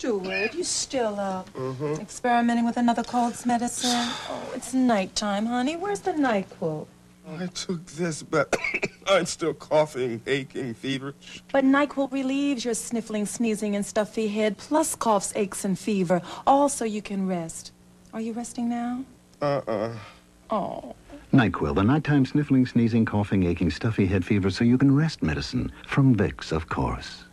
Stewart, you still up? Experimenting with another cold's medicine? Oh, it's nighttime, honey. Where's the NyQuil? I took this, but I'm still coughing, aching, feverish. But NyQuil relieves your sniffling, sneezing, and stuffy head, plus coughs, aches, and fever, all so you can rest. Are you resting now? Uh-uh. Oh. NyQuil, the nighttime sniffling, sneezing, coughing, aching, stuffy head fever so you can rest medicine. From Vicks, of course.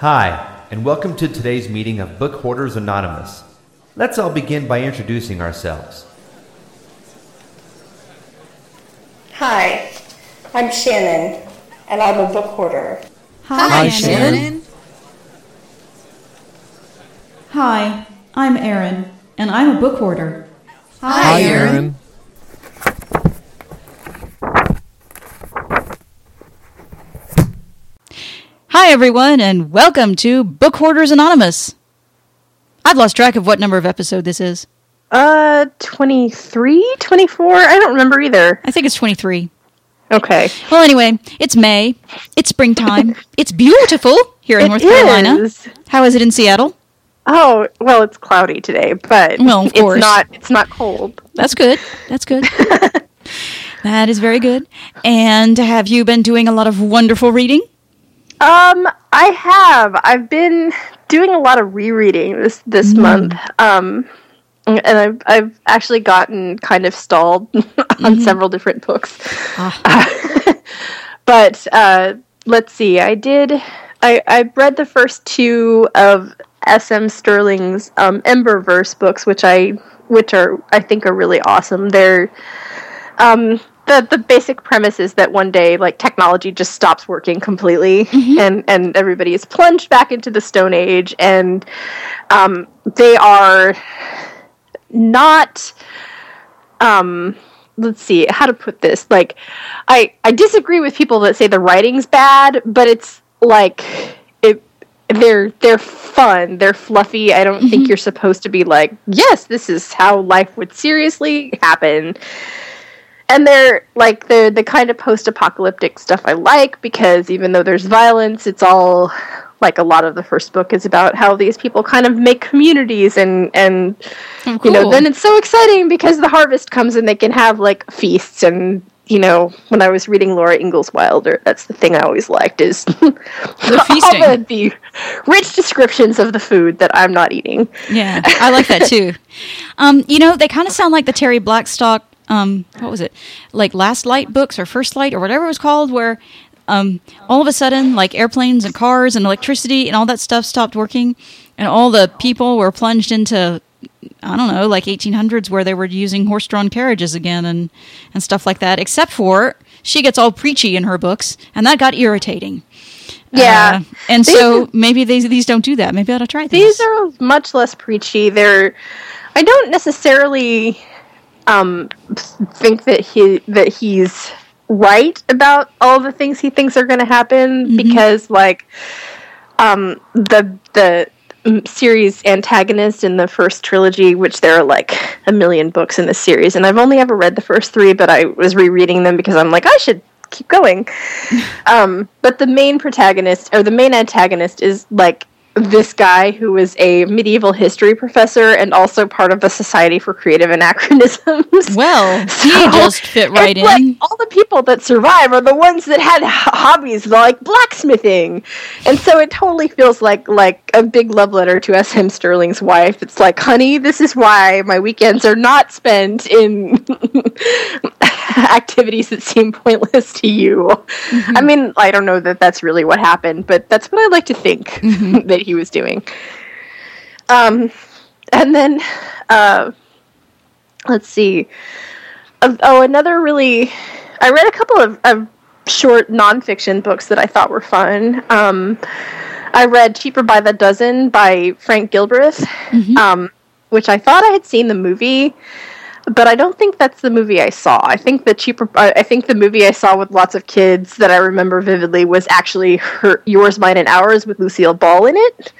Hi, and welcome to today's meeting of Book Hoarders Anonymous. Let's all begin by introducing ourselves. Hi, I'm Shannon, and I'm a book hoarder. Hi, Shannon. Hi, I'm Erin, and I'm a book hoarder. Hi, Erin. Hi, everyone, and welcome to Book Hoarders Anonymous. I've lost track of what number of episode this is. Uh, 23, 24? I don't remember either. I think it's 23. Okay. Well, anyway, it's May. It's springtime. it's beautiful here in It North Carolina. How is it in Seattle? Oh, well, it's cloudy today, but Well, of it's not it's not cold. That's good. That's good. that is very good. And have you been doing a lot of wonderful reading? Um, I have. I've been doing a lot of rereading this this Mm. month. Um and I've I've actually gotten kind of stalled on Mm-hmm. several different books. Ah. but uh, let's see. I did. I I read the first two of S.M. Stirling's um, Emberverse books, which I which are I think are really awesome. They're um, the the basic premise is that one day like technology just stops working completely, and and everybody is plunged back into the Stone Age, and um, they are not um let's see how to put this like i i disagree with people that say the writing's bad but it's like it they're they're fun they're fluffy. I don't think you're supposed to be like yes this is how life would seriously happen and they're like they're the kind of post-apocalyptic stuff i like because even though there's violence it's all like a lot of the first book is about how these people kind of make communities and and Oh, you know then it's so exciting because the harvest comes and they can have like feasts and you know when i was reading laura ingalls wilder that's the thing i always liked is the feasting. all the, the rich descriptions of the food that i'm not eating Yeah, I like that too. Um, you know, they kind of sound like the Terri Blackstock. Um, what was it? Like Last Light books or First Light or whatever it was called, where um, all of a sudden, like airplanes and cars and electricity and all that stuff stopped working, and all the people were plunged into. I don't know, like 1800s, where they were using horse-drawn carriages again and and stuff like that. Except for she gets all preachy in her books, and that got irritating. yeah Uh, and These so maybe these these don't do that. Maybe I ought to try these. these are much less preachy they're i don't necessarily um think that he that he's right about all the things he thinks are going to happen because like um the the series antagonist in the first trilogy which there are like a million books in this series and i've only ever read the first three but i was rereading them because i'm like i should keep going. Um but the main protagonist or the main antagonist is like this guy who was a medieval history professor and also part of the Society for Creative Anachronisms. Well, he just fit right it's like in. all the people that survive are the ones that had hobbies like blacksmithing, and so it totally feels like like a big love letter to S. M. Stirling's wife. It's like, honey, this is why my weekends are not spent in activities that seem pointless to you. I mean, I don't know that that's really what happened, but that's what I like to think that he was doing. Um, and then, uh, let's see. Uh, oh, another really. I read a couple of, of short nonfiction books that I thought were fun. Um, I read Cheaper by the Dozen by Frank Gilbreth, um, which I thought I had seen the movie, but I don't think that's the movie I saw. I think the cheaper. I think the movie I saw with lots of kids that I remember vividly was actually her, Yours, Mine, and Ours with Lucille Ball in it,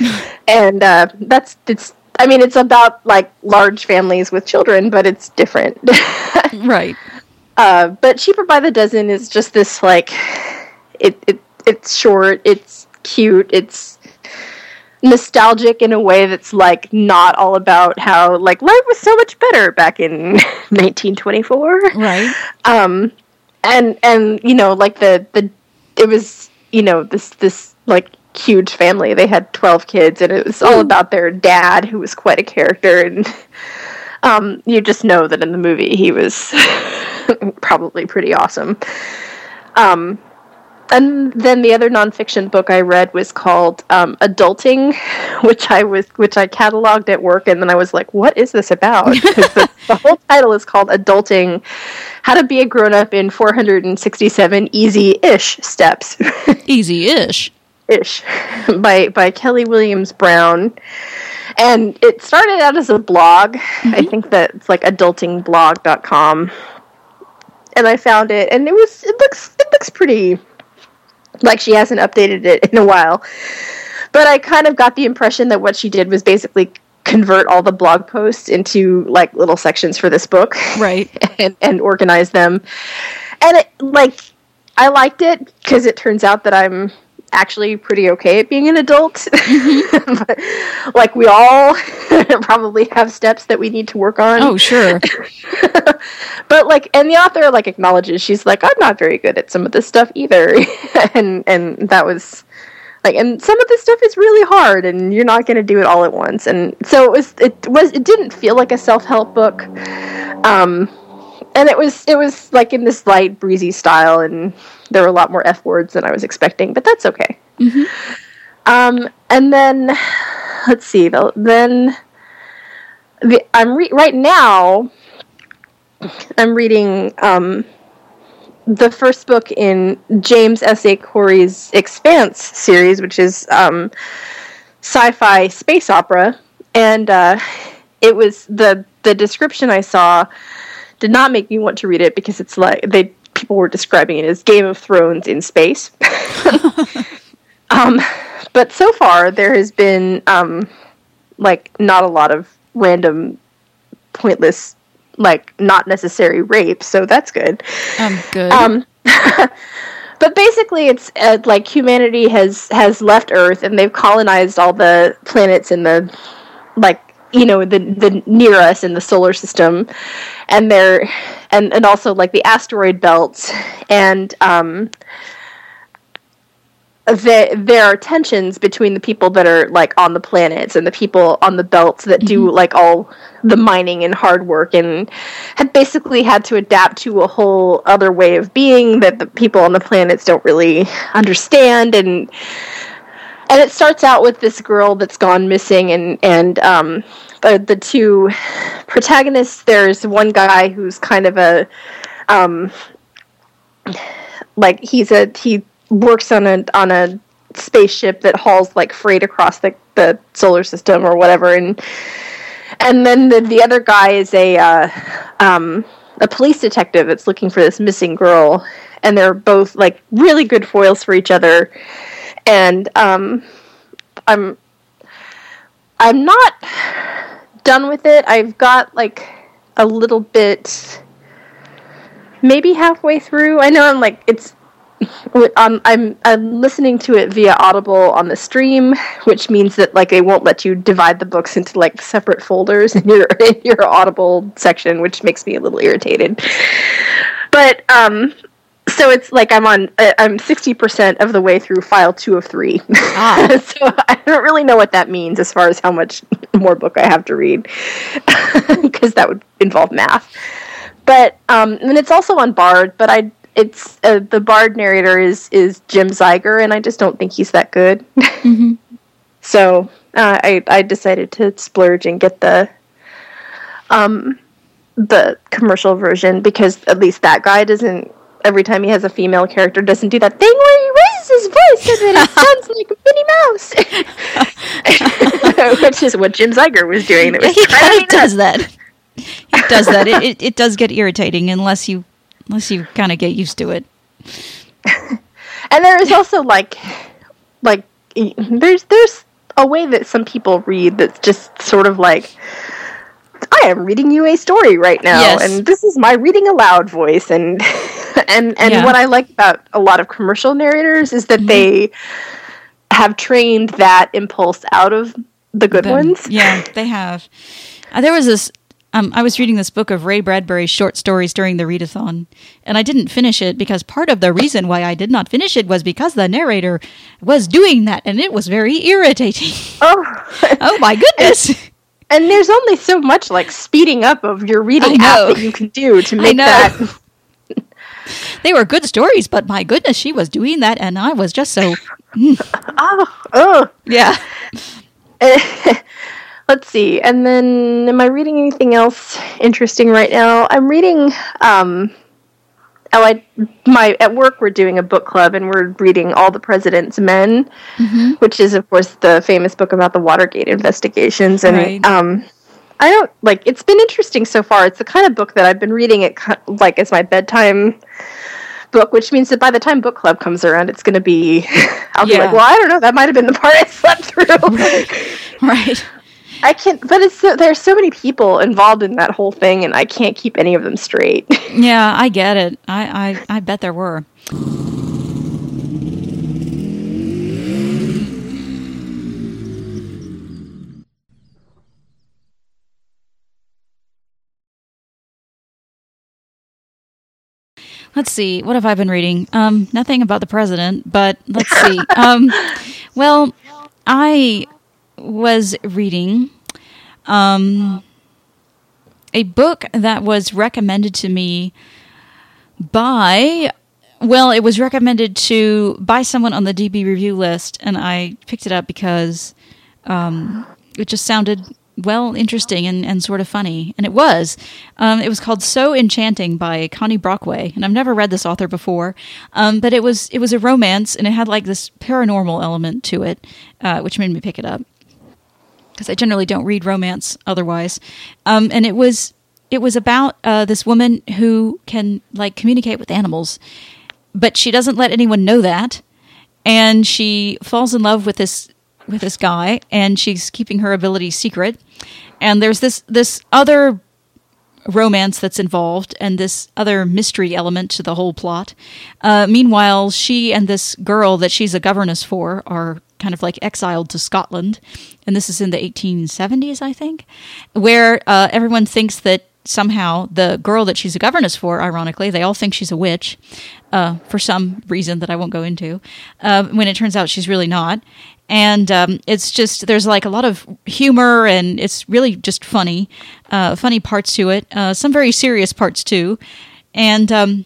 and uh, that's it's. I mean, it's about like large families with children, but it's different. Right. Uh, but cheaper by the dozen is just this like, it, it it's short, it's cute, it's nostalgic in a way that's like not all about how like life was so much better back in 1924. Right. Um, and and you know like the the it was you know this this like huge family. They had 12 kids, and it was all about their dad, who was quite a character and. Um, you just know that in the movie he was probably pretty awesome. Um, and then the other nonfiction book I read was called um, Adulting, which I was which I cataloged at work, and then I was like, "What is this about?" the, the whole title is called Adulting: How to Be a Grown Up in 467 Easy-ish Steps. Easy-ish. ish by by Kelly Williams Brown. And it started out as a blog. I think that it's like adultingblog.com. And I found it and it was it looks it looks pretty like she hasn't updated it in a while. But I kind of got the impression that what she did was basically convert all the blog posts into like little sections for this book Right. and, and organize them. And it, like, I liked it because it turns out that I'm actually pretty okay at being an adult. But, like, we all probably have steps that we need to work on. Oh, sure. but like, and the author like acknowledges she's like, I'm not very good at some of this stuff either, and and that was like, and some of this stuff is really hard, and you're not going to do it all at once, and so it was. It was. It didn't feel like a self help book. Um, and it was it was like in this light breezy style and there were a lot more f words than i was expecting but that's okay. Um, and then let's see the, then the, i'm re- right now i'm reading um, the first book in james s. A. Corey's expanse series which is um, sci-fi space opera. And uh, it was the the description i saw did not make me want to read it because it's like they people were describing it as Game of Thrones in space. um, but so far there has been um, like not a lot of random, pointless, like not necessary rape, so that's good. Um, good. Um, but basically, it's uh, like humanity has has left Earth and they've colonized all the planets in the like you know the the near us in the solar system, and they're and and also like the asteroid belts. And um. There, there are tensions between the people that are like on the planets and the people on the belts that do like all the mining and hard work and had basically had to adapt to a whole other way of being that the people on the planets don't really understand. And and it starts out with this girl that's gone missing and and um the, the two protagonists there's one guy who's kind of a um like he's a he works on a on a spaceship that hauls like freight across the, the solar system or whatever. And and then the, the other guy is a uh, um, a police detective that's looking for this missing girl. And they're both like really good foils for each other and um, i'm i'm not done with it i've got like a little bit maybe halfway through i know i'm like it's um, I'm I'm listening to it via Audible on the stream, which means that like they won't let you divide the books into like separate folders in your in your Audible section, which makes me a little irritated. But um, so it's like I'm on uh, I'm sixty percent of the way through file two of three. Ah. so I don't really know what that means as far as how much more book I have to read, because that would involve math. But um, and it's also on Bard, but I it's uh, the Bard narrator is is Jim Zeiger, and I just don't think he's that good. So uh, I I decided to splurge and get the um the commercial version because at least that guy doesn't every time he has a female character doesn't do that thing where he raises his voice so that it sounds like Minnie Mouse, which is what Jim Zeiger was doing. Was he kind of does that. He does that. It, it, it does get irritating unless you unless you kind of get used to it. and there is also like like there's there's a way that some people read that's just sort of like I am reading you a story right now Yes. and this is my reading aloud voice and and and Yeah. what I like about a lot of commercial narrators is Mm-hmm. that they have trained that impulse out of the good them. ones. Yeah, they have. Uh, there was this. Um, I was reading this book of Ray Bradbury's short stories during the readathon, and I didn't finish it because part of the reason why I did not finish it was because the narrator was doing that, and it was very irritating. Oh. oh my goodness! And there's only so much like speeding up of your reading app that you can do to make that they were good stories, but my goodness, she was doing that, and I was just so oh, oh. yeah. Let's see. And then, am I reading anything else interesting right now? I'm reading. Um, oh, I my at work we're doing a book club and we're reading All the President's Men, which is of course the famous book about the Watergate investigations. And Right. um, I don't like. It's been interesting so far. It's the kind of book that I've been reading it like as my bedtime book, which means that by the time book club comes around, it's going to be. I'll be like, well, I don't know. That might have been the part I slept through. Right. I can't, but it's so, there's so many people involved in that whole thing, and I can't keep any of them straight. Yeah, I get it. I, I, I bet there were. Let's see. What have I been reading? Um, nothing about the president, but let's see. um, well, I was reading um, a book that was recommended to me by well it was recommended to by someone on the db review list and i picked it up because um, it just sounded well interesting and, and sort of funny. And it was. Um, it was called so enchanting by connie brockway. And i've never read this author before. Um, but it was it was a romance and it had like this paranormal element to it uh, which made me pick it up. Because I generally don't read romance otherwise. Um, and it was it was about uh, this woman who can like communicate with animals, but she doesn't let anyone know that, and she falls in love with this with this guy, and she's keeping her ability secret. And there's this this other romance that's involved and this other mystery element to the whole plot. Uh, meanwhile, she and this girl that she's a governess for are kind of like exiled to Scotland, and this is in the 1870s, I think, where uh, everyone thinks that somehow the girl that she's a governess for, ironically, they all think she's a witch uh, for some reason that I won't go into, uh, when it turns out she's really not. And um, it's just, there's like a lot of humor and it's really just funny, uh, funny parts to it, uh, some very serious parts too. And um,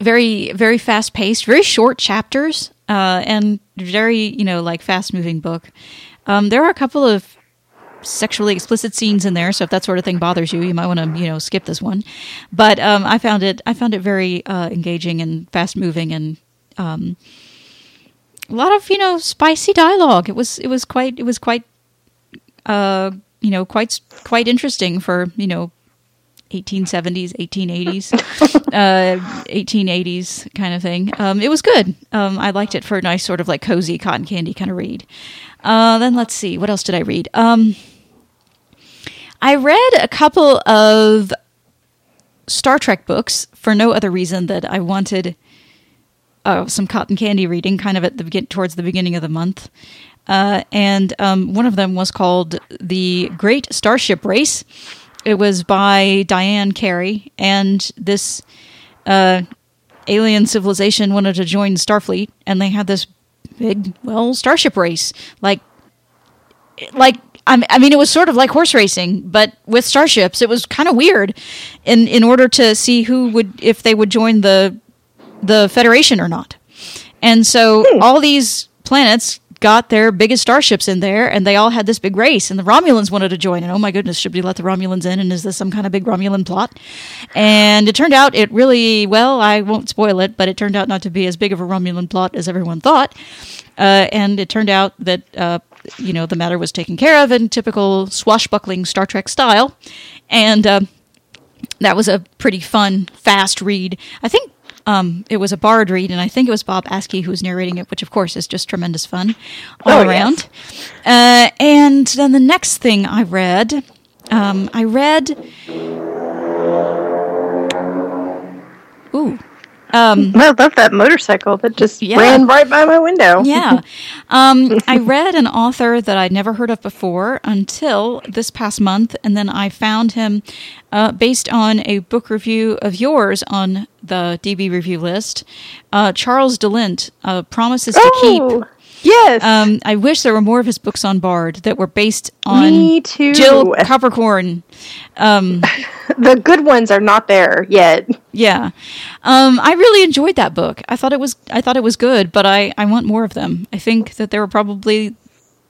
very, very fast paced, very short chapters, uh, and very, you know, like fast moving book. Um, there are a couple of sexually explicit scenes in there, so if that sort of thing bothers you, you might want to you know skip this one. But um, I found it I found it very uh, engaging and fast moving and um, a lot of you know spicy dialogue. It was it was quite it was quite uh, you know quite quite interesting for you know 1870s 1880s uh 1880s kind of thing. Um it was good. Um i liked it for a nice sort of like cozy cotton candy kind of read. Uh then let's see. What else did i read? Um i read a couple of star trek books for no other reason that i wanted uh, some cotton candy reading kind of at the begin towards the beginning of the month uh, and um, one of them was called the great starship race it was by Diane Carey, and this uh, alien civilization wanted to join Starfleet, and they had this big, well, starship race. Like, like I mean, it was sort of like horse racing, but with starships. It was kind of weird. In in order to see who would, if they would join the the Federation or not, and so all these planets got their biggest starships in there and they all had this big race and the romulans wanted to join and oh my goodness should we let the romulans in and is this some kind of big romulan plot? And it turned out it really well i won't spoil it but it turned out not to be as big of a romulan plot as everyone thought. Uh, and it turned out that uh, you know the matter was taken care of in typical swashbuckling star trek style. And um, that was a pretty fun, fast read. I think Um, it was a Bard read, and I think it was Bob Askey who was narrating it, which of course is just tremendous fun all Oh, yes. around. Uh, and then the next thing I read, um, I read. Ooh, I love that motorcycle that just Yeah. ran right by my window. yeah. Um, I read an author that I'd never heard of before until this past month, and then I found him uh, based on a book review of yours on the DB review list. Uh, Charles de Lint, uh, Promises to Keep. Yes. Um, I wish there were more of his books on Bard that were based on Me too. Jill Coppercorn. the good ones are not there yet. Yeah, um, I really enjoyed that book. I thought it was I thought it was good, but I I want more of them. I think that there were probably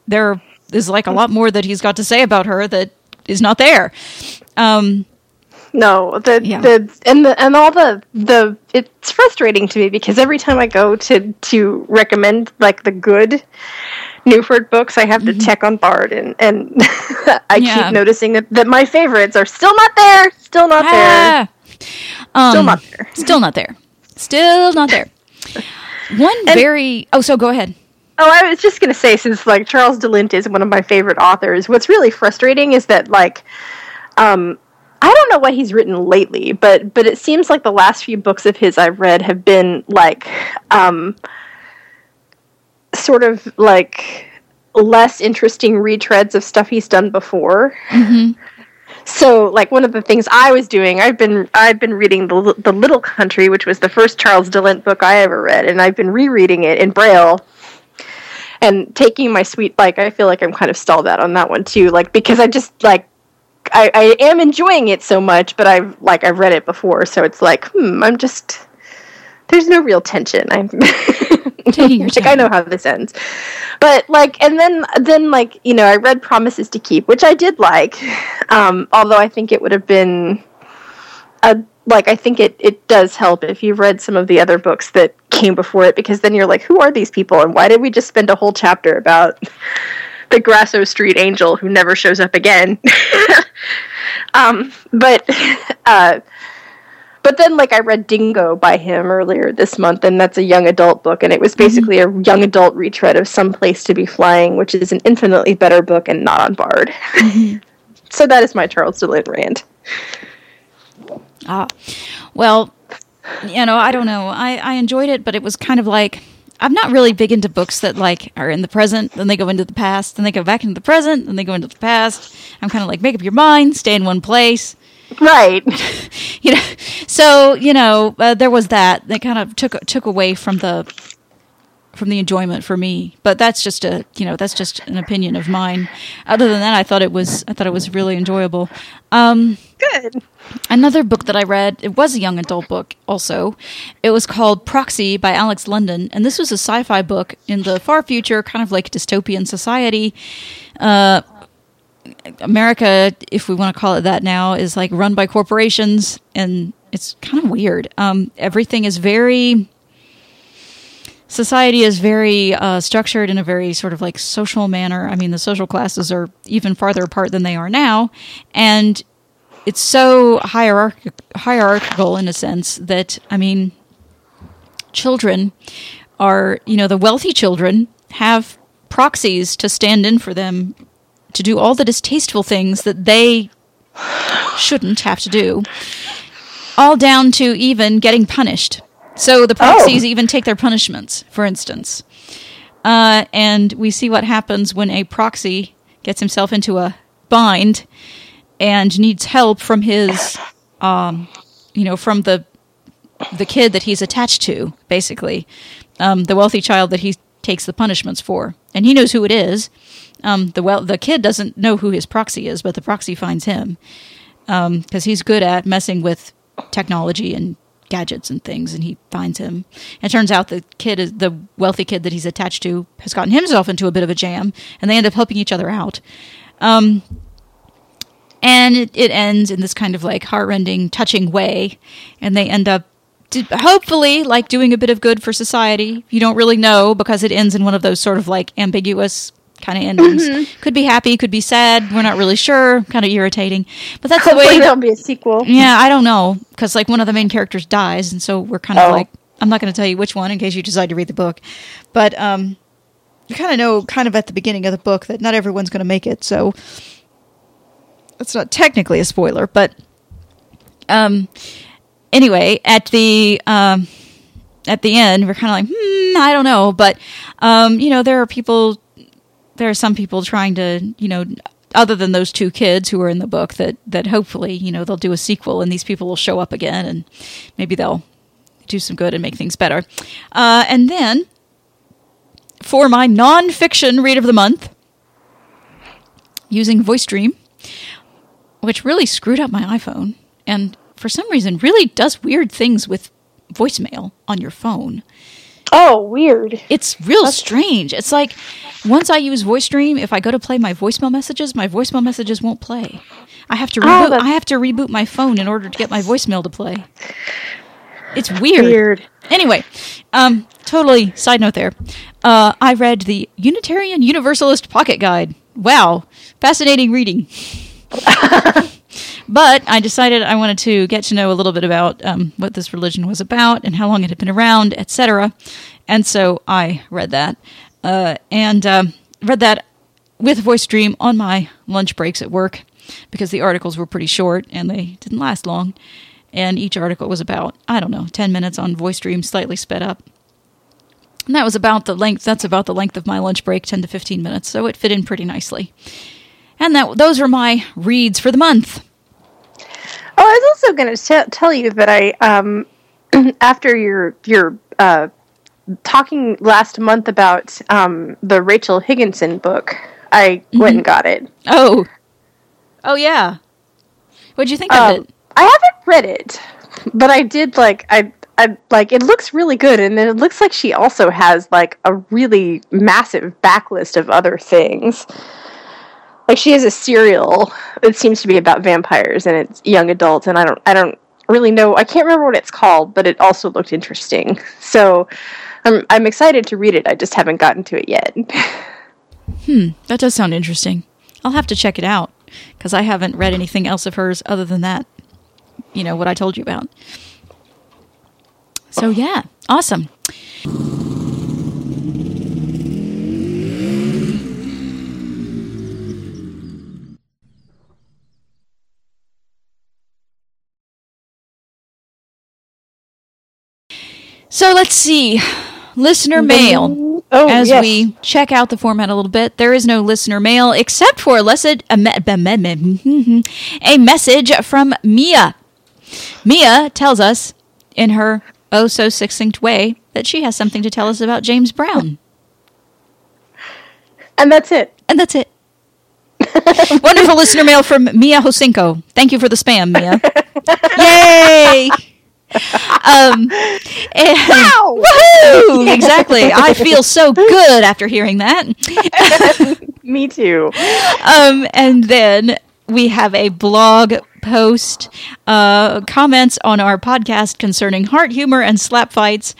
there is like a lot more that he's got to say about her that is not there. Um, No, the Yeah. the and the and all the the it's frustrating to me because every time I go to to recommend like the good Newford books, I have to check on Bard and and I Mm-hmm. Yeah. keep noticing that, that my favorites are still not there, still not there, ah, still um, not there. Still not there. Still not there. One very oh, so go ahead. Oh, I was just gonna say, since like Charles de Lint is one of my favorite authors, what's really frustrating is that like, um, I don't know what he's written lately, but but it seems like the last few books of his I've read have been like, um, sort of like less interesting retreads of stuff he's done before. So, like one of the things I was doing, I've been I've been reading the the Little Country, which was the first Charles de Lint book I ever read, and I've been rereading it in Braille and taking my sweet like I feel like I'm kind of stalled out on that one too, like because I just like I, I am enjoying it so much, but I've like I've read it before, so it's like hmm, I'm just there's no real tension. I'm Taking your like I know how this ends, but like and then then like you know I read Promises to Keep, which I did like, um, although I think it would have been a like I think it it does help if you've read some of the other books that came before it because then you're like who are these people and why did we just spend a whole chapter about the Grasso Street Angel who never shows up again um but uh but then like I read Dingo by him earlier this month and that's a young adult book and it was basically a young adult retread of Some Place to Be Flying which is an infinitely better book and not on Bard. So that is my Charles de Lint rant. Ah, well, you know, I don't know. I, I enjoyed it, but it was kind of like I'm not really big into books that like are in the present, then they go into the past, then they go back into the present, then they go into the past. I'm kind of like make up your mind, stay in one place, right you know. So you know, uh, there was that that kind of took took away from the from the enjoyment for me. But that's just a you know that's just an opinion of mine. Other than that, I thought it was I thought it was really enjoyable. Um, good Another book that I read, it was a young adult book also. It was called Proxy by Alex London, and this was a sci fi book in the far future, kind of like dystopian society. Uh, America, if we want to call it that now, is like run by corporations, and it's kind of weird. Um, everything is very. Society is very uh, structured in a very sort of like social manner. I mean, the social classes are even farther apart than they are now. And it's so hierarch- hierarchical in a sense that I mean, children are you know the wealthy children have proxies to stand in for them to do all the distasteful things that they shouldn't have to do, all down to even getting punished. So the proxies even take their punishments, for instance. Uh, and we see what happens when a proxy gets himself into a bind and needs help from his, um, you know, from the the kid that he's attached to, basically, um, the wealthy child that he takes the punishments for, and he knows who it is. Um, the well, the kid doesn't know who his proxy is, but the proxy finds him because he's good at messing with technology and gadgets and things, and he finds him. And it turns out the kid is the wealthy kid that he's attached to has gotten himself into a bit of a jam, and they end up helping each other out. Um, and it, it ends in this kind of like heartrending, touching way, and they end up hopefully like doing a bit of good for society. You don't really know because it ends in one of those sort of like ambiguous kind of endings. Could be happy, could be sad. We're not really sure. Kind of irritating, but that's the Hopefully way. there'll be a sequel. Yeah, I don't know because like one of the main characters dies, and so we're kind of Oh. like I'm not going to tell you which one in case you decide to read the book, but um, you kind of know kind of at the beginning of the book that not everyone's going to make it, so it's not technically a spoiler, but um, anyway, at the um, at the end, we're kind of like, hmm, I don't know, but um, you know, there are people, there are some people trying to, you know, other than those two kids who are in the book, that that hopefully, you know, they'll do a sequel, and these people will show up again, and maybe they'll do some good and make things better. Uh, and then for my nonfiction read of the month, using Voice Dream, which really screwed up my iPhone, and for some reason really does weird things with voicemail on your phone. Oh, weird. It's real strange. It's like once I use Voice Dream, if I go to play my voicemail messages, my voicemail messages won't play. I have to Oh, reboot. that's- I have to reboot my phone in order to get my voicemail to play. It's weird. Weird. Anyway, um, totally side note there. Uh, I read the Unitarian Universalist Pocket Guide. Wow, fascinating reading. but I decided I wanted to get to know a little bit about um, what this religion was about and how long it had been around, etc. And so I read that, uh, and um, read that with Voice Dream on my lunch breaks at work because the articles were pretty short and they didn't last long. And each article was about, I don't know, 10 minutes on Voice Dream, slightly sped up. And that was about the length, that's about the length of my lunch break, 10 to 15 minutes. So it fit in pretty nicely. And that those were my reads for the month. Oh, I was also going to tell you that I, um, after your your uh, talking last month about um, the Rachel Higginson book, I went and got it. Oh. Oh, yeah. What'd you think Um, of it? I haven't read it, but I did like I. I like it looks really good, and it looks like she also has like a really massive backlist of other things. Like she has a serial. that seems to be about vampires, and it's young adults, and I don't, I don't really know. I can't remember what it's called, but it also looked interesting. So, I'm, I'm excited to read it. I just haven't gotten to it yet. Hmm, that does sound interesting. I'll have to check it out because I haven't read anything else of hers other than that. You know, what I told you about. So, yeah, awesome. So let's see. Listener mail. Oh, As yes. we check out the format a little bit, there is no listener mail except for a, lesson, a, me- a a message from Mia. Mia tells us in her oh so succinct way that she has something to tell us about James Brown. and that's it. And that's it. Wonderful listener mail from Mia Hosinko. Thank you for the spam, Mia. Yay! Um, and, woohoo! Exactly. I feel so good after hearing that. Me too. Um, and then we have a blog post, uh, comments on our podcast concerning heart humor and slap fights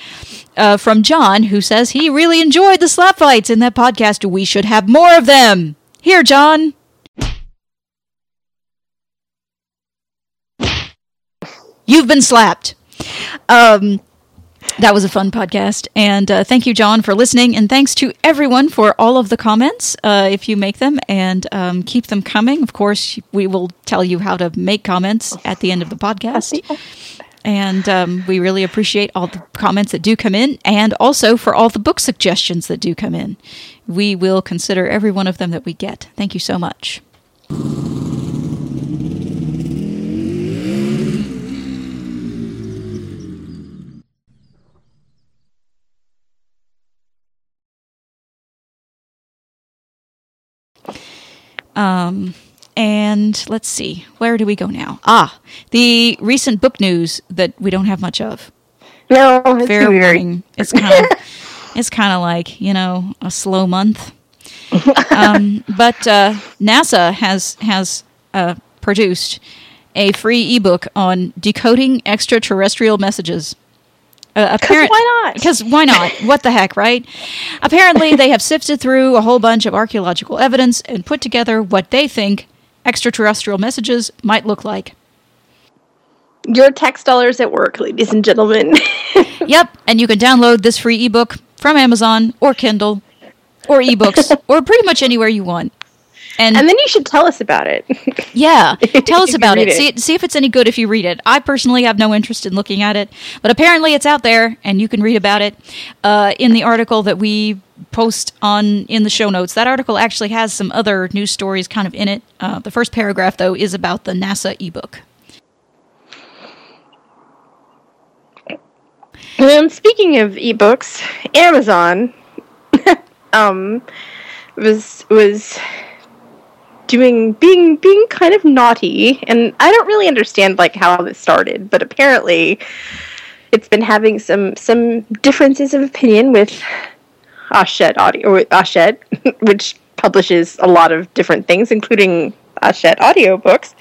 uh, from John, who says he really enjoyed the slap fights in that podcast. We should have more of them. Here, John. You've been slapped. Um, that was a fun podcast. And uh, thank you, John, for listening. And thanks to everyone for all of the comments, uh, if you make them, and um, keep them coming. Of course, we will tell you how to make comments at the end of the podcast. And um, we really appreciate all the comments that do come in, and also for all the book suggestions that do come in. We will consider every one of them that we get. Thank you so much. Um, and let's see, where do we go now? Ah, the recent book news that we don't have much of. No, it's Fair weird. It's kind of it's kind of like you know a slow month. um, but uh, NASA has has uh, produced a free ebook on decoding extraterrestrial messages. Uh, apparent- why not? Because why not? What the heck, right? Apparently, they have sifted through a whole bunch of archaeological evidence and put together what they think extraterrestrial messages might look like. Your tax dollars at work, ladies and gentlemen. Yep, and you can download this free ebook from Amazon or Kindle or ebooks or pretty much anywhere you want. And, and then you should tell us about it. yeah, tell us about it. read See, see if it's any good if you read it. I personally have no interest in looking at it, but apparently it's out there and you can read about it uh, in the article that we post on in the show notes. That article actually has some other news stories kind of in it. Uh, the first paragraph, though, is about the NASA ebook. And speaking of ebooks, Amazon um, was was doing being being kind of naughty, and I don't really understand like how this started, but apparently it's been having some some differences of opinion with Hachette Audio, or Hachette, which publishes a lot of different things, including Hachette audiobooks.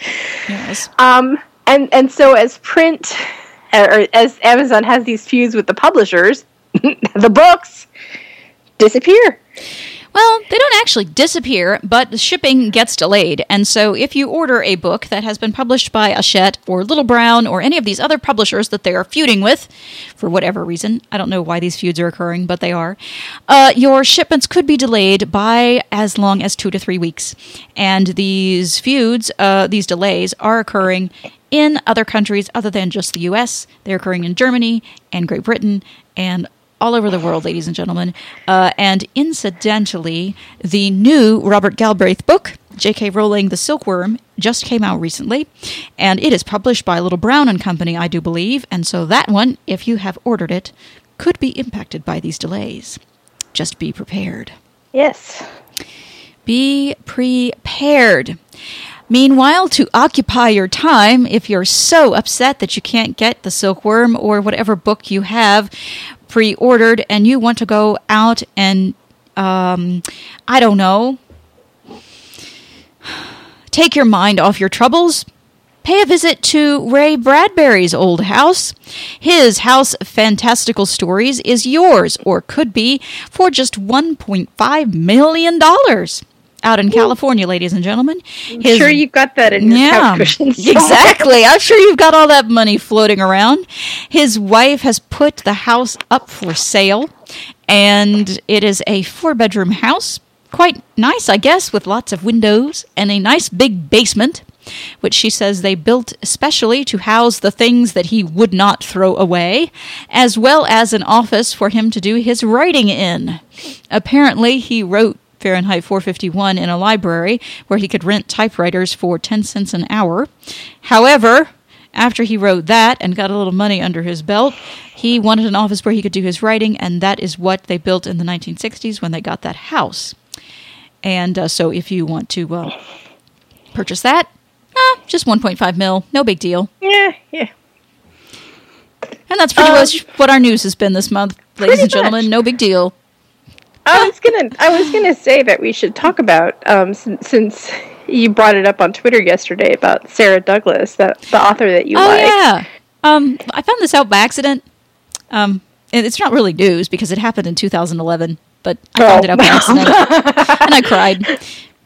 Yes. Um, and and so as print or as Amazon has these feuds with the publishers, the books disappear. Well, they don't actually disappear, but shipping gets delayed. And so if you order a book that has been published by Hachette or Little Brown or any of these other publishers that they are feuding with, for whatever reason, I don't know why these feuds are occurring, but they are, uh, your shipments could be delayed by as long as two to three weeks. And these feuds, uh, these delays, are occurring in other countries other than just the US. They're occurring in Germany and Great Britain and all over the world, ladies and gentlemen. Uh, and incidentally, the new Robert Galbraith book, J.K. Rowling, The Silkworm, just came out recently, and it is published by Little Brown and Company, I do believe. And so that one, if you have ordered it, could be impacted by these delays. Just be prepared. Yes. Be prepared. Meanwhile, to occupy your time, if you're so upset that you can't get the Silkworm or whatever book you have pre ordered and you want to go out and, um, I don't know, take your mind off your troubles, pay a visit to Ray Bradbury's old house. His House Fantastical Stories is yours, or could be, for just $1.5 million out in California, ladies and gentlemen. His- sure you've got that in your yeah, exactly. I'm sure you've got all that money floating around. His wife has put the house up for sale, and it is a four bedroom house. Quite nice, I guess, with lots of windows and a nice big basement, which she says they built especially to house the things that he would not throw away, as well as an office for him to do his writing in. Apparently, he wrote Fahrenheit 451 in a library where he could rent typewriters for 10 cents an hour. However, after he wrote that and got a little money under his belt, he wanted an office where he could do his writing, and that is what they built in the 1960s when they got that house. And uh, so, if you want to uh, purchase that, ah, just 1.5 mil, no big deal. Yeah, yeah. And that's pretty Um, much what our news has been this month, ladies and gentlemen. much. No big deal. I was gonna I was gonna say that we should talk about um, since, since you brought it up on Twitter yesterday about Sara Douglass, that the author that you Oh like. yeah. Um, I found this out by accident. Um, and it's not really news because it happened in 2011, but I found it out by Oh. accident, and I cried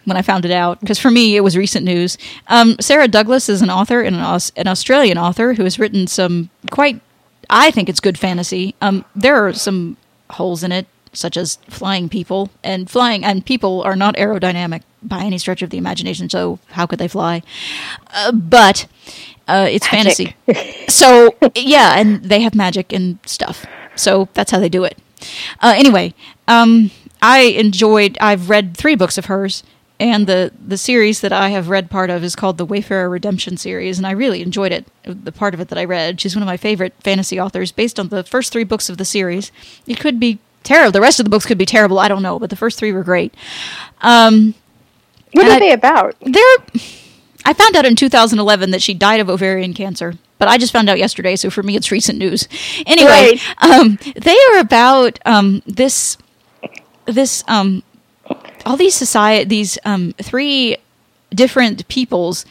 when I found it out because for me it was recent news. Um, Sara Douglass is an author and an, Aus- an Australian author who has written some quite, I think it's good fantasy. Um, there are some holes in it, such as flying people, and flying and people are not aerodynamic by any stretch of the imagination. So how could they fly? Uh, but uh, it's Magic. fantasy. so yeah, and they have magic and stuff. So that's how they do it. Uh, anyway, um, I enjoyed. I've read three books of hers, and the the series that I have read part of is called the Wayfarer Redemption series, and I really enjoyed it. The part of it that I read, she's one of my favorite fantasy authors. Based on the first three books of the series, it could be terrible. The rest of the books could be terrible. I don't know, but the first three were great. Um, What are I- they about? there I found out in 2011 that she died of ovarian cancer, but I just found out yesterday, so for me it's recent news. Anyway, Right. um, they are about um, this this um, all these society these um, three different peoples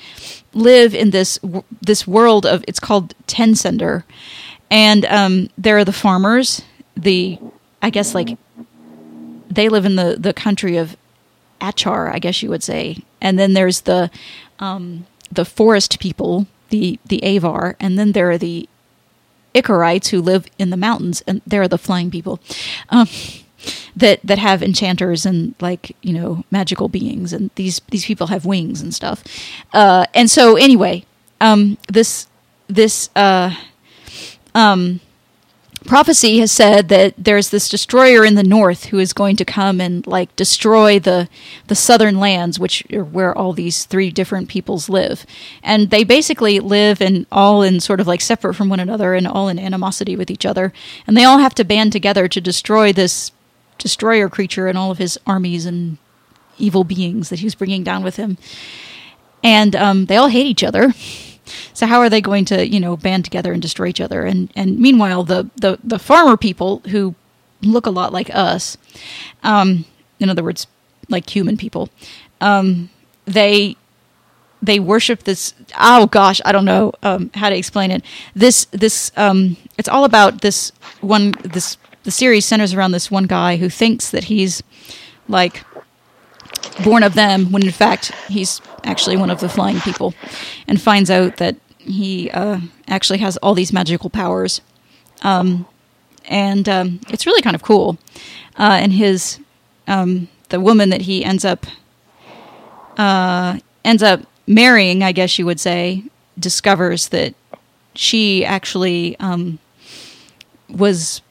live in this this world of it's called Tencendor, and um, there are the farmers. The I guess like they live in the the country of Achar, I guess you would say, and then there's the um, the forest people, the the Avar, and then there are the Icarites who live in the mountains, and there are the flying people. Um, that that have enchanters and like you know magical beings and these these people have wings and stuff uh, and so anyway um, this this uh, um, prophecy has said that there's this destroyer in the north who is going to come and like destroy the the southern lands which are where all these three different peoples live. And they basically live in all in sort of like separate from one another and all in animosity with each other. And they all have to band together to destroy this destroyer creature and all of his armies and evil beings that he's bringing down with him. And um, they all hate each other so how are they going to, you know, band together and destroy each other? And and meanwhile, the the the farmer people who look a lot like us, um, in other words, like human people, um, they they worship this. Oh gosh, I don't know um, how to explain it. This this um, it's all about this one. This the series centers around this one guy who thinks that he's like born of them when in fact he's actually one of the flying people and finds out that he uh, actually has all these magical powers. Um, and um, it's really kind of cool. Uh, and his um, the woman that he ends up uh, ends up marrying i guess you would say discovers that she actually um, was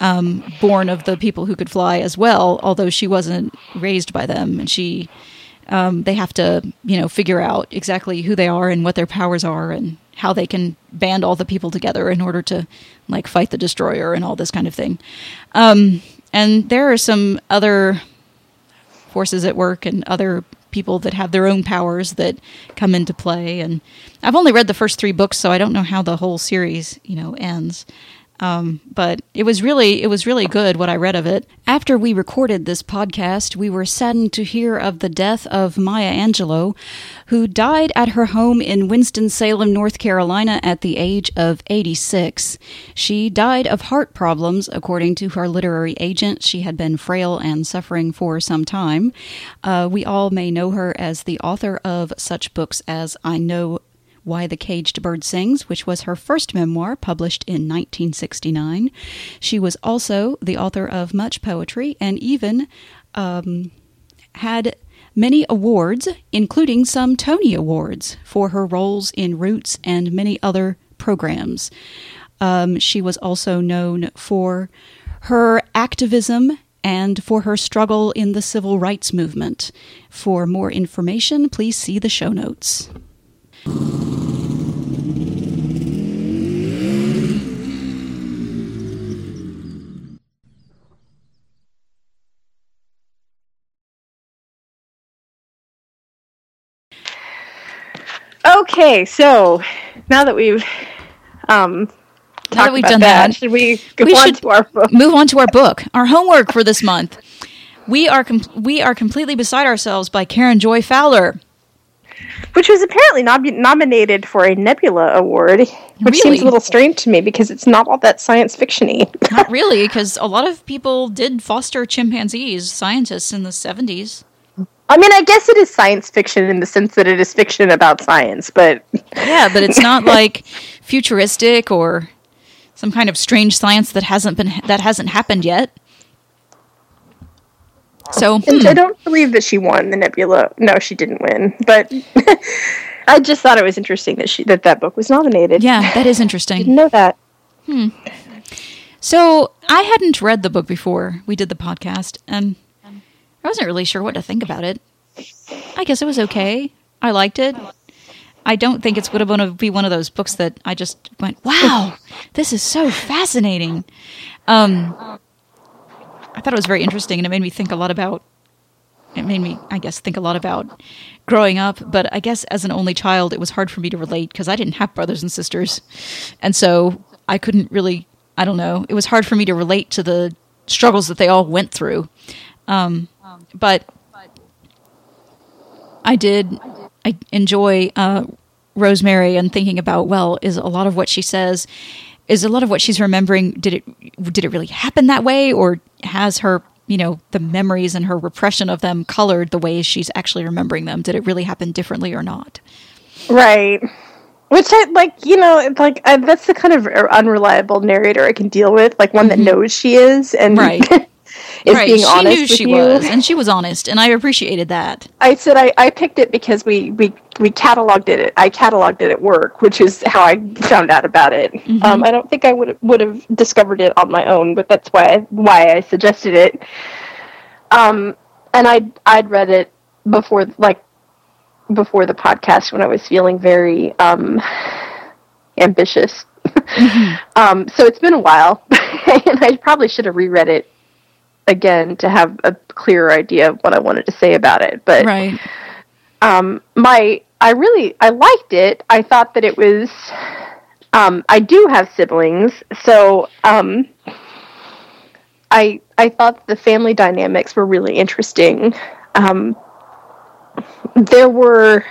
um, born of the people who could fly as well, although she wasn't raised by them, and she um, they have to you know figure out exactly who they are and what their powers are and how they can band all the people together in order to like fight the destroyer and all this kind of thing. Um, and there are some other forces at work and other people that have their own powers that come into play and I've only read the first 3 books so I don't know how the whole series, you know, ends. Um, but it was really it was really good what I read of it. After we recorded this podcast, we were saddened to hear of the death of Maya Angelou, who died at her home in Winston-Salem, North Carolina at the age of 86. She died of heart problems, according to her literary agent. She had been frail and suffering for some time. Uh, we all may know her as the author of such books as I Know why the Caged Bird Sings, which was her first memoir published in 1969. She was also the author of much poetry and even um, had many awards, including some Tony Awards, for her roles in Roots and many other programs. Um, she was also known for her activism and for her struggle in the civil rights movement. For more information, please see the show notes. Okay, so now that we've um, Now that we've about done that, that, should we we on should to our book? move on to our book, our homework for this month. We are com- we are completely beside ourselves by Karen Joy Fowler. Which was apparently nom- nominated for a Nebula Award, which Really? seems a little strange to me because it's not all that science fictiony. Not really, because a lot of people did foster chimpanzees, scientists in the seventies. I mean, I guess it is science fiction in the sense that it is fiction about science, but Yeah, but it's not like futuristic or some kind of strange science that hasn't been that hasn't happened yet. So hmm, I don't believe that she won the Nebula. No, she didn't win, but I just thought it was interesting that she that that book was nominated. yeah, that is interesting. didn't know that. Hmm. So I hadn't read the book before we did the podcast, and I wasn't really sure what to think about it. I guess it was okay. I liked it. I don't think it's going to be one of those books that I just went, "Wow, this is so fascinating." Um, I thought it was very interesting, and it made me think a lot about. It made me, I guess, think a lot about growing up. But I guess as an only child, it was hard for me to relate because I didn't have brothers and sisters, and so I couldn't really. I don't know. It was hard for me to relate to the struggles that they all went through. Um, but I did. I enjoy uh, Rosemary and thinking about, well, is a lot of what she says, is a lot of what she's remembering, did it did it really happen that way, or has her you know the memories and her repression of them colored the way she's actually remembering them? Did it really happen differently or not? Right. Which I like, you know, like I, that's the kind of uh, unreliable narrator I can deal with, like one that mm-hmm. knows she is and Right. is right. being she honest knew with she you. was, and she was honest, and I appreciated that. I said I, I picked it because we, we we cataloged it. I cataloged it at work, which is how I found out about it. Um, I don't think I would would have discovered it on my own, but that's why I, why I suggested it. Um, and I I'd read it before, like before the podcast when I was feeling very um, ambitious. um, so it's been a while, and I probably should have reread it again to have a clearer idea of what I wanted to say about it. But Right. um, my I really I liked it. I thought that it was. Um, I do have siblings, so um, I I thought the family dynamics were really interesting. Um, there were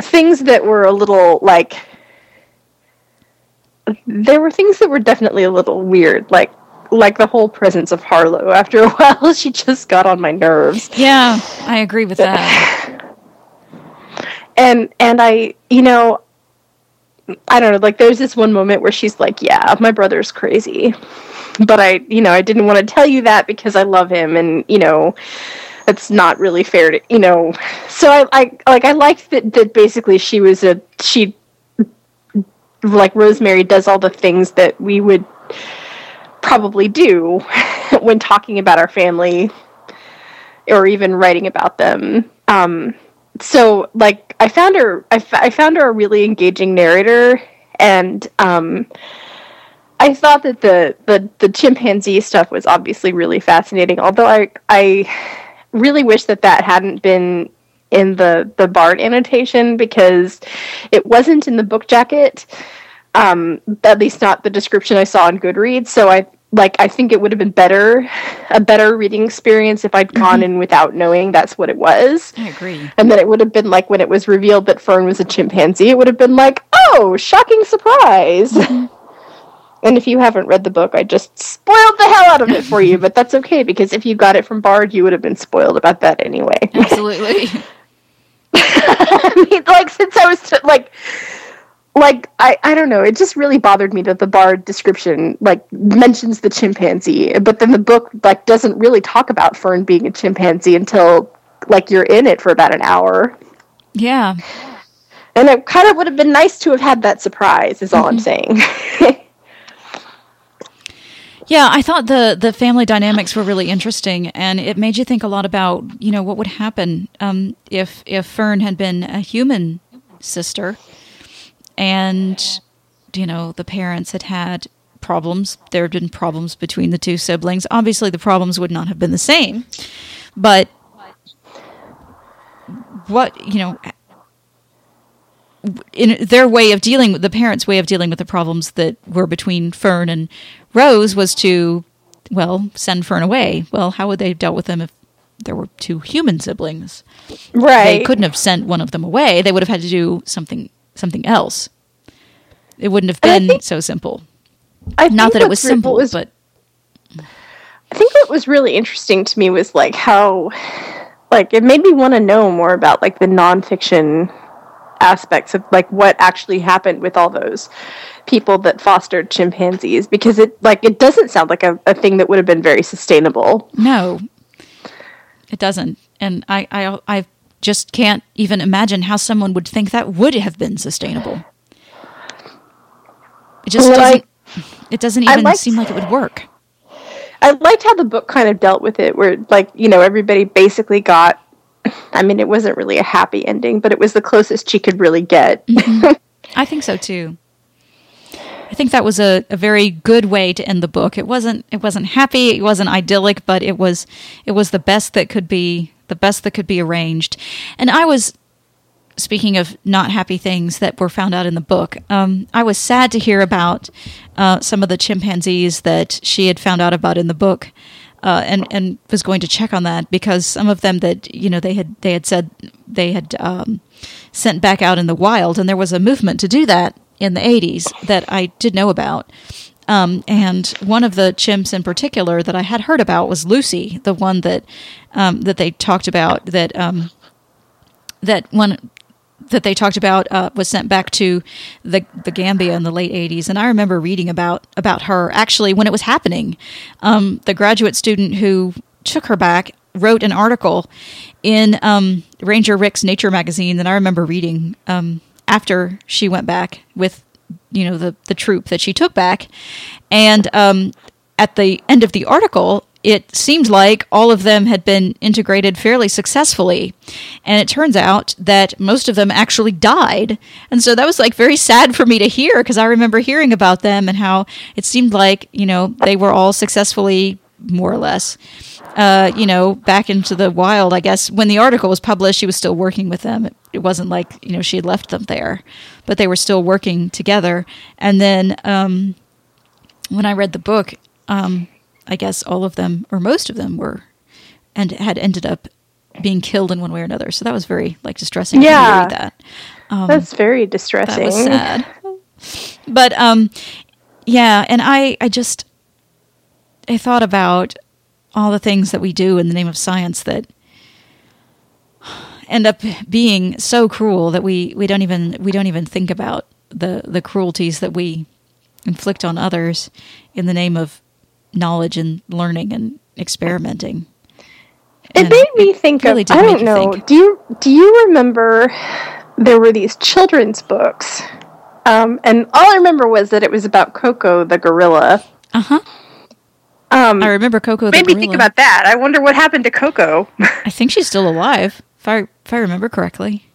things that were a little like there were things that were definitely a little weird, like like the whole presence of Harlow. After a while, she just got on my nerves. Yeah, I agree with that. and and I, you know, I don't know. Like, there's this one moment where she's like, "Yeah, my brother's crazy," but I, you know, I didn't want to tell you that because I love him, and you know, it's not really fair to, you know. So I, I like, I liked that that basically she was a she, like Rosemary does all the things that we would probably do when talking about our family or even writing about them. Um, so like I found her I, f- I found her a really engaging narrator and um I thought that the, the the chimpanzee stuff was obviously really fascinating although I I really wish that that hadn't been in the the Bard annotation because it wasn't in the book jacket um at least not the description I saw on Goodreads so I like I think it would have been better a better reading experience if I'd gone in without knowing that's what it was I agree. and then it would have been like when it was revealed that Fern was a chimpanzee, it would have been like, oh, shocking surprise. and if you haven't read the book, I just spoiled the hell out of it for you, but that's okay because if you got it from Bard, you would have been spoiled about that anyway. Absolutely. I mean, like since I was t- like like I, I don't know it just really bothered me that the bard description like mentions the chimpanzee but then the book like doesn't really talk about fern being a chimpanzee until like you're in it for about an hour yeah. And it kind of would have been nice to have had that surprise, is all I'm saying. Yeah, I thought the the family dynamics were really interesting, and it made you think a lot about you know what would happen um, if if Fern had been a human sister, and you know the parents had had problems. There had been problems between the two siblings. Obviously, the problems would not have been the same, but what you know in their way of dealing with the parents' way of dealing with the problems that were between Fern and Rose was to, well, send Fern away. Well, how would they have dealt with them if there were two human siblings? right. They couldn't have sent one of them away. They would have had to do something something else. It wouldn't have been think- so simple. I Not that it was what's re- what simple, was- but I think what was really interesting to me was like how, like, it made me want to know more about like the nonfiction aspects of like what actually happened with all those people that fostered chimpanzees because it like it doesn't sound like a, a thing that would have been very sustainable. no, it doesn't. And I, I, I just can't even imagine how someone would think that would have been sustainable. It just doesn't. It doesn't even liked- seem like it would work. I liked how the book kind of dealt with it, where like you know everybody basically got. I mean, it wasn't really a happy ending, but it was the closest she could really get. Mm-hmm. I think so too. I think that was a, a very good way to end the book. It wasn't it wasn't happy, it wasn't idyllic, but it was it was the best that could be the best that could be arranged. And I was speaking of not happy things that were found out in the book, um, I was sad to hear about uh, some of the chimpanzees that she had found out about in the book. uh, and and was going to check on that because some of them that you know they had they had said they had um, sent back out in the wild, and there was a movement to do that in the 80s that I did know about. Um, and one of the chimps in particular that I had heard about was Lucy, the one that um, that they talked about that um, that one that they talked about uh, was sent back to the the Gambia in the late '80s, and I remember reading about about her actually when it was happening. Um, the graduate student who took her back wrote an article in um, Ranger Rick's Nature magazine that I remember reading um, after she went back with you know the the troop that she took back, and um, at the end of the article, it seemed like all of them had been integrated fairly successfully. And it turns out that most of them actually died. And so that was like very sad for me to hear because I remember hearing about them and how it seemed like, you know, they were all successfully, more or less, uh, you know, back into the wild. I guess when the article was published, she was still working with them. It, it wasn't like, you know, she had left them there, but they were still working together. And then um, when I read the book, um, I guess all of them or most of them were and had ended up being killed in one way or another. So that was very like distressing. Yeah. to read that. Um, That's very distressing. that was sad. But um, yeah, and I I just I thought about all the things that we do in the name of science that end up being so cruel that we, we don't even we don't even think about the the cruelties that we inflict on others in the name of knowledge and learning and experimenting. It And made me think really of I don't know. think. Do you do you remember there were these children's books? Um, and all I remember was that it was about Koko the gorilla. Uh huh. Um, I remember Koko the made me gorilla. think about that. I wonder what happened to Koko. I think she's still alive, if I if I remember correctly.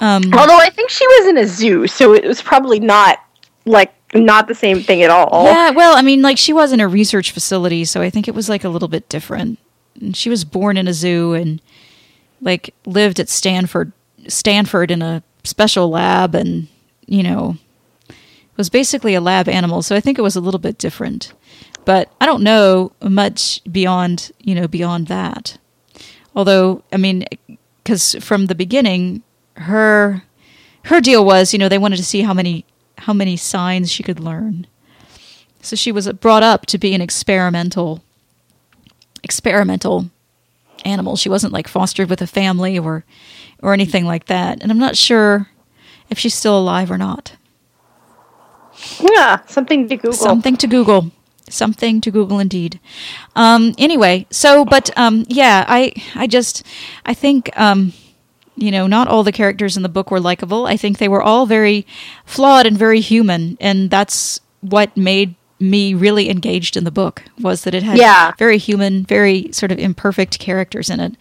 Um, Although I think she was in a zoo, so it was probably not like not the same thing at all. Yeah, well, I mean, like she was in a research facility, so I think it was like a little bit different. And she was born in a zoo and like lived at Stanford, Stanford in a special lab, and you know, was basically a lab animal. So I think it was a little bit different. But I don't know much beyond you know beyond that. Although I mean, because from the beginning, her her deal was you know they wanted to see how many how many signs she could learn. So she was brought up to be an experimental experimental animal. She wasn't like fostered with a family or or anything like that. And I'm not sure if she's still alive or not. Yeah, something to Google. Something to Google. Something to Google indeed. Um, anyway, so but um, yeah, I I just I think um, you know not all the characters in the book were likable. I think they were all very flawed and very human, and that's what made me really engaged in the book was that it had Yeah. very human, very sort of imperfect characters in it.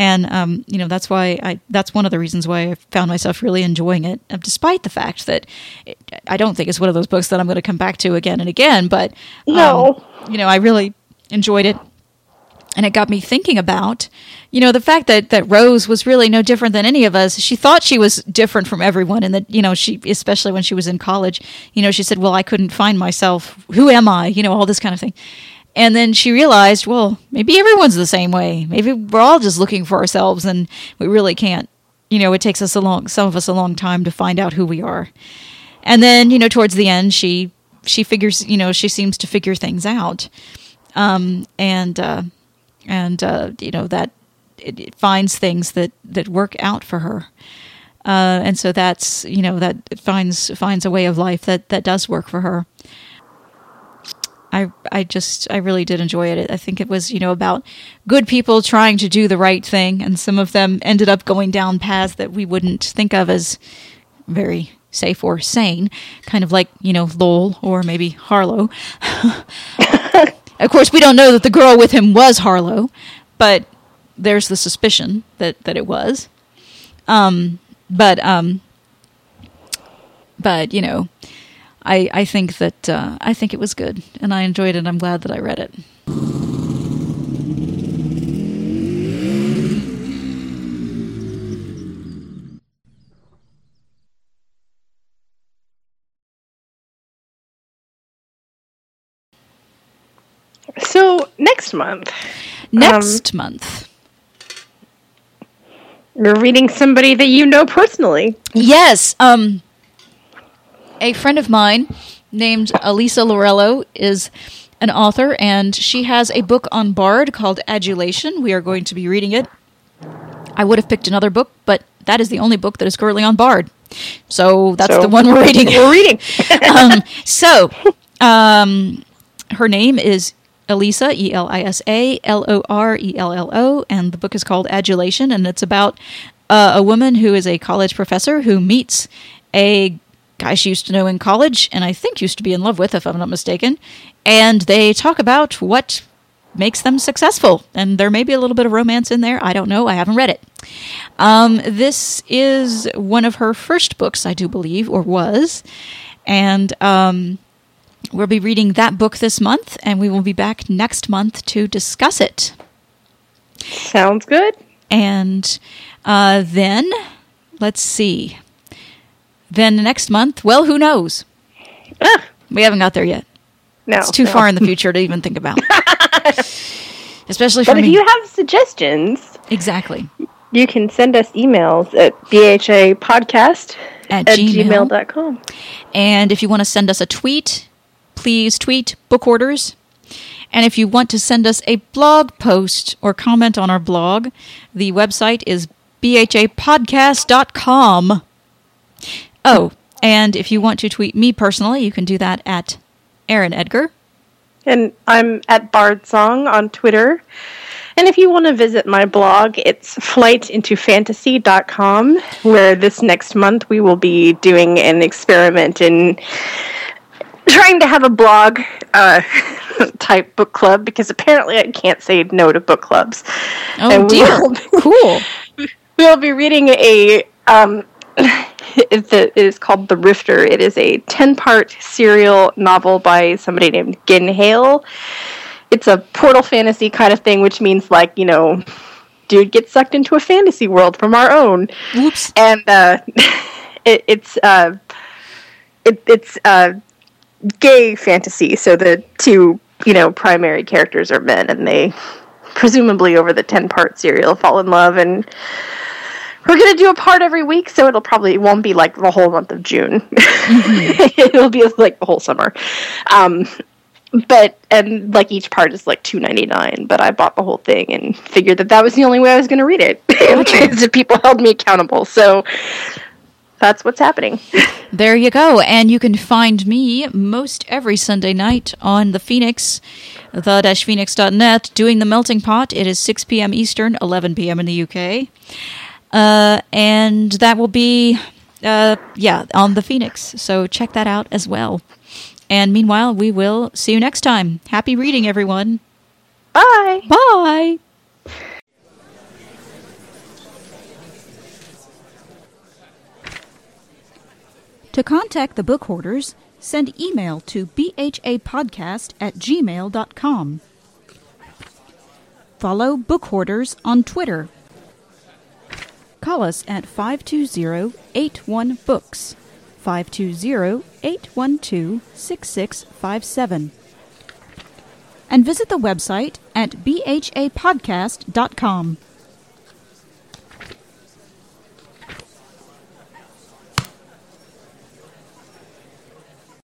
And um, you know that's why I that's one of the reasons why I found myself really enjoying it, uh, despite the fact that it, I don't think it's one of those books that I'm going to come back to again and again. But um, No. you know, I really enjoyed it, and it got me thinking about you know the fact that that Rose was really no different than any of us. She thought she was different from everyone, and that you know she, especially when she was in college, you know, she said, "Well, I couldn't find myself. Who am I?" You know, all this kind of thing. And then she realized, well, maybe everyone's the same way. Maybe we're all just looking for ourselves, and we really can't. You know, it takes us a long, some of us a long time to find out who we are. And then, you know, towards the end, she she figures, you know, she seems to figure things out, um, and uh, and uh, you know that it, it finds things that that work out for her. Uh, and so that's you know that it finds finds a way of life that that does work for her. I I just I really did enjoy it. I think it was you know about good people trying to do the right thing, and some of them ended up going down paths that we wouldn't think of as very safe or sane, kind of like you know Lowell or maybe Harlow. of course, we don't know that the girl with him was Harlow, but there's the suspicion that that it was. Um, but um, but you know. I, I think that uh, I think it was good, and I enjoyed it. I'm glad that I read it. So next month, Next month. you're reading somebody that you know personally. Yes. Um, a friend of mine named Elisa Lorello is an author, and she has a book on Bard called Adulation. We are going to be reading it. I would have picked another book, but that is the only book that is currently on Bard. So that's So- the one we're reading. We're reading. um, so, um, her name is Elisa, E L I S A L O R E L L O, and the book is called Adulation, and it's about uh, a woman who is a college professor who meets a guy she used to know in college, and I think used to be in love with, if I'm not mistaken, and they talk about what makes them successful, and there may be a little bit of romance in there. I don't know. I haven't read it. Um, this is one of her first books, I do believe, or was, and um, we'll be reading that book this month, and we will be back next month to discuss it. Sounds good. And uh, then, let's see. Then next month, well, who knows? Ah, We haven't got there yet. no, It's too no. far in the future to even think about. Especially for But if me. you have suggestions, exactly. you can send us emails at bhapodcast At at Gmail. gmail.com. And if you want to send us a tweet, please tweet Book Hoarders. And if you want to send us a blog post or comment on our blog, the website is bhapodcast.com. Oh, and if you want to tweet me personally, you can do that at Erin Edgar. And I'm at Bard Song on Twitter. And if you want to visit my blog, it's flightintofantasy.com, where this next month we will be doing an experiment in trying to have a blog uh, type book club because apparently I can't say no to book clubs. Oh, And We'll, be- Cool. We'll be reading a. Um, a, it is called The Rifter. It is a 10 part serial novel by somebody named Ginn Hale. It's a portal fantasy kind of thing, which means, like, you know, dude gets sucked into a fantasy world from our own. Whoops. And uh, it, it's. Uh, it, it's uh, gay fantasy, so the two, you know, primary characters are men, and they presumably over the 10 part serial fall in love and we're gonna do a part every week so it'll probably it won't be like the whole month of june it'll be like the whole summer um but and like each part is like 2.99 but i bought the whole thing and figured that that was the only way i was going to read it because if people held me accountable so that's what's happening There you go. And you can find me most every Sunday night on the Phoenix, the-phoenix.net, doing the melting pot. It is 6 p.m. Eastern, 11 p.m. in the UK. Uh, and that will be, uh, yeah, on the Phoenix. So check that out as well. And meanwhile, we will see you next time. Happy reading, everyone. bye Bye. To contact the book hoarders, send email to bhapodcast at gmail.com. Follow Book Hoarders on Twitter. Call us at 520-81-BOOKS, 520-812-6657. And visit the website at bhapodcast.com.